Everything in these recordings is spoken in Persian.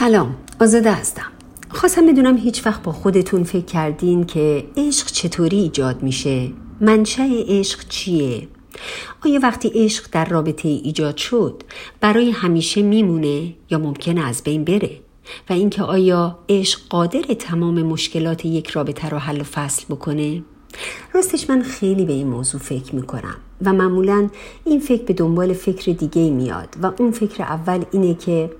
سلام آزاده هستم. خواستم بدونم هیچ وقت با خودتون فکر کردین که عشق چطوری ایجاد میشه؟ منشأ عشق چیه؟ آیا وقتی عشق در رابطه ایجاد شد برای همیشه میمونه یا ممکنه از بین بره؟ و اینکه آیا عشق قادر تمام مشکلات یک رابطه رو حل و فصل بکنه؟ راستش من خیلی به این موضوع فکر می‌کنم و معمولا این فکر به دنبال فکر دیگه میاد و اون فکر اول اینه که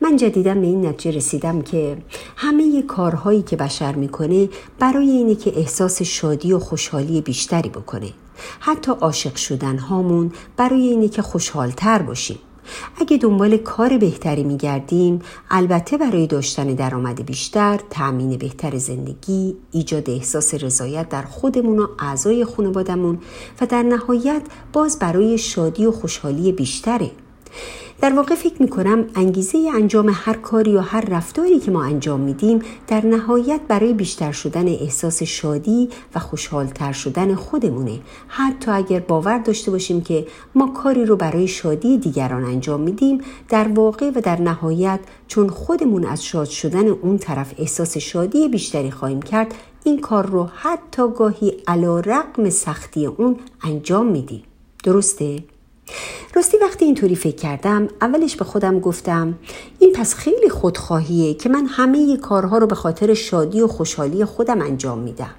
من جدیدا به این نتیجه رسیدم که همه کارهایی که بشر می‌کنه برای اینه که احساس شادی و خوشحالی بیشتری بکنه. حتی عاشق شدن هامون برای اینه که خوشحالتر باشیم. اگه دنبال کار بهتری میگردیم البته برای داشتن درآمد بیشتر تأمین بهتر زندگی ایجاد احساس رضایت در خودمون و اعضای خانوادمون و در نهایت باز برای شادی و خوشحالی بیشتره. در واقع فکر می کنم انگیزه انجام هر کاری و هر رفتاری که ما انجام میدیم در نهایت برای بیشتر شدن احساس شادی و خوشحالتر شدن خودمونه حتی اگر باور داشته باشیم که ما کاری رو برای شادی دیگران انجام میدیم در واقع و در نهایت چون خودمون از شاد شدن اون طرف احساس شادی بیشتری خواهیم کرد این کار رو حتی گاهی علا رقم سختی اون انجام میدیم درسته؟ راستی وقتی اینطوری فکر کردم اولش به خودم گفتم این پس خیلی خودخواهیه که من همه کارها رو به خاطر شادی و خوشحالی خودم انجام میدم.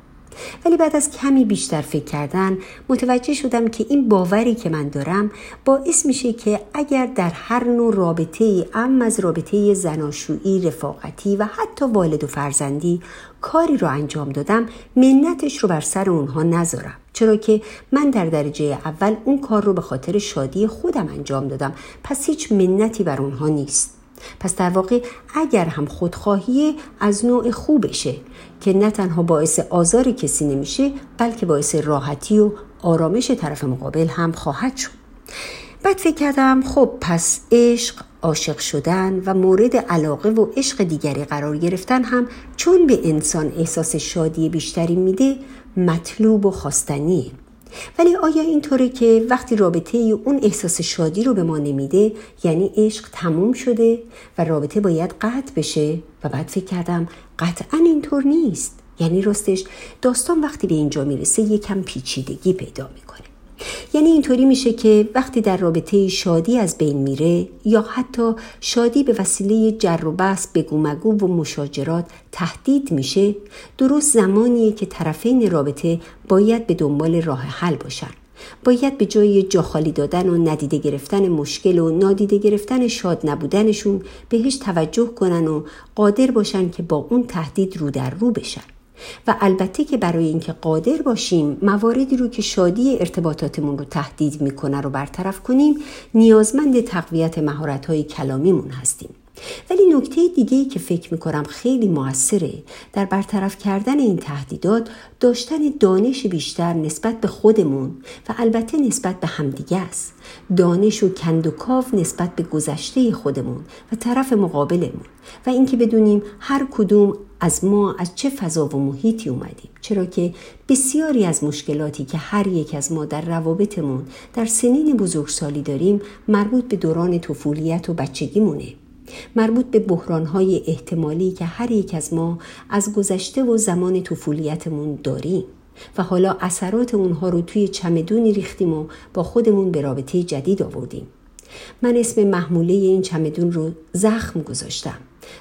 ولی بعد از کمی بیشتر فکر کردن متوجه شدم که این باوری که من دارم باعث میشه که اگر در هر نوع رابطه ای ام از رابطه زناشویی رفاقتی و حتی والد و فرزندی کاری رو انجام دادم منتش رو بر سر اونها نذارم. چرا که من در درجه اول اون کار رو به خاطر شادی خودم انجام دادم. پس هیچ منتی بر اونها نیست. پس در واقع اگر هم خودخواهی از نوع خوبشه که نه تنها باعث آزار کسی نمیشه بلکه باعث راحتی و آرامش طرف مقابل هم خواهد شد. بعد فکر کردم خب پس عشق عاشق شدن و مورد علاقه و عشق دیگری قرار گرفتن هم چون به انسان احساس شادی بیشتری میده مطلوب و خواستنیه ولی آیا اینطوره که وقتی رابطه اون احساس شادی رو به ما نمیده یعنی عشق تموم شده و رابطه باید قطع بشه؟ و بعد فکر کردم قطعا اینطور نیست. یعنی راستش داستان وقتی به اینجا می‌رسه یکم پیچیدگی پیدا می‌کنه. یعنی اینطوری میشه که وقتی در رابطه شادی از بین میره یا حتی شادی به وسیله جر و بحث بگو و مشاجرات تهدید میشه درست زمانیه که طرفین رابطه باید به دنبال راه حل باشن. باید به جای جا خالی دادن و ندیده گرفتن مشکل و نادیده گرفتن شاد نبودنشون بهش توجه کنن و قادر باشن که با اون تهدید رو در رو بشن. و البته که برای اینکه قادر باشیم مواردی رو که شادی ارتباطاتمون رو تهدید می‌کنه رو برطرف کنیم نیازمند تقویت مهارت‌های کلامیمون هستیم. ولی نکته دیگه ای که فکر می‌کنم خیلی موثره در برطرف کردن این تهدیدات داشتن دانش بیشتر نسبت به خودمون و البته نسبت به همدیگه است. دانش و کند و کاف نسبت به گذشته خودمون و طرف مقابلمون. و اینکه بدونیم هر کدوم از ما از چه فضا و محیطی اومدیم؟ چرا که بسیاری از مشکلاتی که هر یک از ما در روابطمون در سنین بزرگسالی داریم مربوط به دوران طفولیت و بچگیمونه. مربوط به بحرانهای احتمالی که هر یک از ما از گذشته و زمان طفولیتمون داریم و حالا اثرات اونها رو توی چمدونی ریختیم و با خودمون به رابطه جدید آوردیم. من اسم محموله این چمدون رو زخم گذاشتم.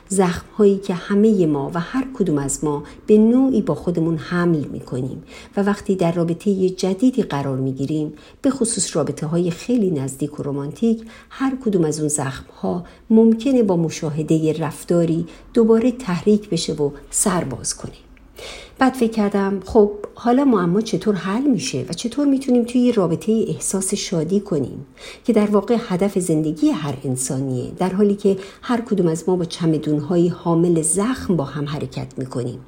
زخم هایی که همه ما و هر کدوم از ما به نوعی با خودمون حمل می کنیم و وقتی در رابطه جدیدی قرار می گیریم به خصوص رابطه های خیلی نزدیک و رومانتیک هر کدوم از اون زخم ها ممکنه با مشاهده رفتاری دوباره تحریک بشه و سر باز کنیم. بعد فکر کردم خب حالا معما چطور حل میشه و چطور می‌تونیم توی رابطه احساس شادی کنیم که در واقع هدف زندگی هر انسانیه در حالی که هر کدوم از ما با چمدونهای حامل زخم با هم حرکت می‌کنیم.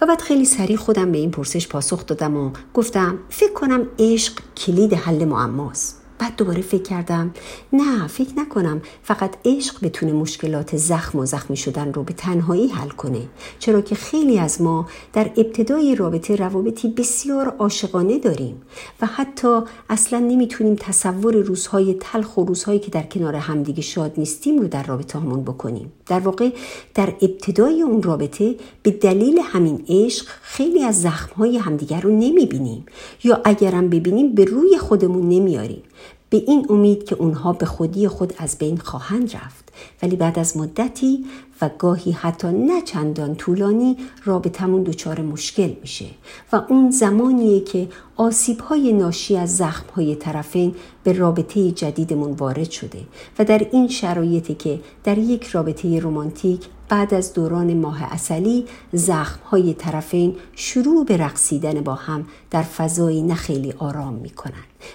و بعد خیلی سریع خودم به این پرسش پاسخ دادم و گفتم فکر کنم عشق کلید حل معماست بعد دوباره فکر کردم نه فکر نکنم. فقط عشق بتونه مشکلات زخم و زخمی شدن رو به تنهایی حل کنه. چرا که خیلی از ما در ابتدای رابطه روابطی بسیار عاشقانه داریم و حتی اصلا نمی‌تونیم تصور روزهای تلخ و روزهایی که در کنار همدیگه شاد نیستیم رو در رابطه همون بکنیم. در واقع در ابتدای اون رابطه به دلیل همین عشق خیلی از زخمهای همدیگر رو نمی‌بینیم. یا اگرم ببینیم به روی خودمون نمیاریم. به این امید که اونها به خودی خود از بین خواهند رفت. ولی بعد از مدتی و گاهی حتی نه چندان طولانی رابطمون دچار مشکل میشه و اون زمانیه که آسیب های ناشی از زخم های طرفین به رابطه جدیدمون وارد شده و در این شرایطی که در یک رابطه رمانتیک بعد از دوران ماه اصلی زخم های طرفین شروع به رقصیدن با هم در فضایی نخیلی آرام می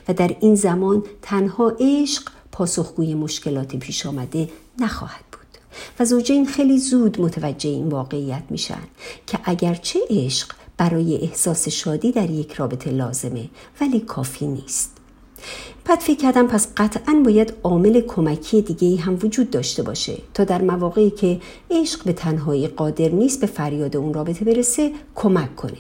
و در این زمان تنها عشق پاسخگوی مشکلات پیش آمده نخواهد بود و زوجین خیلی زود متوجه این واقعیت میشن که اگرچه عشق برای احساس شادی در یک رابطه لازمه ولی کافی نیست. بعد فکر کردم پس قطعا باید عامل کمکی دیگه هم وجود داشته باشه تا در مواقعی که عشق به تنهایی قادر نیست به فریاد اون رابطه برسه کمک کنه.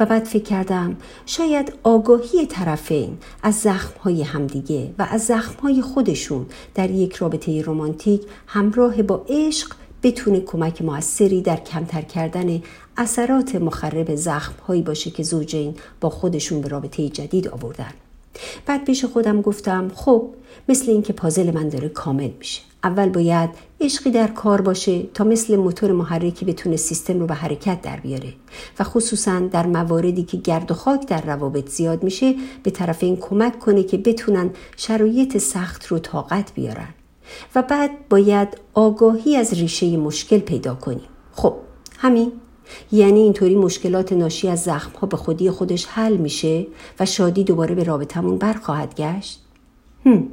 و بعد فکر کردم شاید آگاهی طرفین از زخمهای همدیگه و از زخمهای خودشون در یک رابطه رمانتیک همراه با عشق بتونه کمک موثری در کمتر کردن اثرات مخرب زخمهایی باشه که زوجین با خودشون به رابطه جدید آوردن. بعد پیش خودم گفتم خب مثل اینکه پازل من داره کامل میشه. اول باید عشقی در کار باشه تا مثل موتور محرکی بتونه سیستم رو به حرکت در بیاره و خصوصا در مواردی که گرد و خاک در روابط زیاد میشه به طرف این کمک کنه که بتونن شرایط سخت رو طاقت بیارن. و بعد باید آگاهی از ریشه مشکل پیدا کنیم. خب همین. یعنی اینطوری مشکلات ناشی از زخم ها به خودی خودش حل میشه و شادی دوباره به رابطمون برخواهد گشت هم.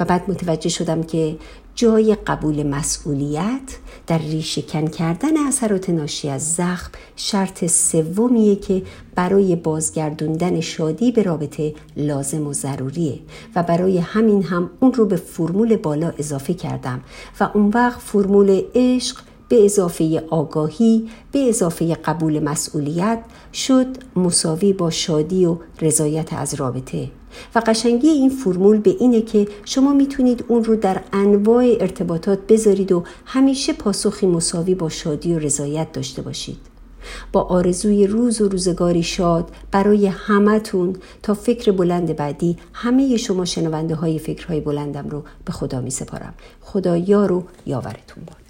و بعد متوجه شدم که جای قبول مسئولیت در ریشهکن کردن اثرات ناشی از زخم شرط سومیه که برای بازگردوندن شادی به رابطه لازم و ضروریه و برای همین هم اون رو به فرمول بالا اضافه کردم و اون وقت فرمول عشق به اضافه آگاهی به اضافه قبول مسئولیت شد مساوی با شادی و رضایت از رابطه. و قشنگی این فرمول به اینه که شما می‌تونید اون رو در انواع ارتباطات بذارید و همیشه پاسخی مساوی با شادی و رضایت داشته باشید. با آرزوی روز و روزگاری شاد برای همتون تا فکر بلند بعدی همه شما شنونده های فکرهای بلندم رو به خدا می سپارم خدا یار و یاورتون باد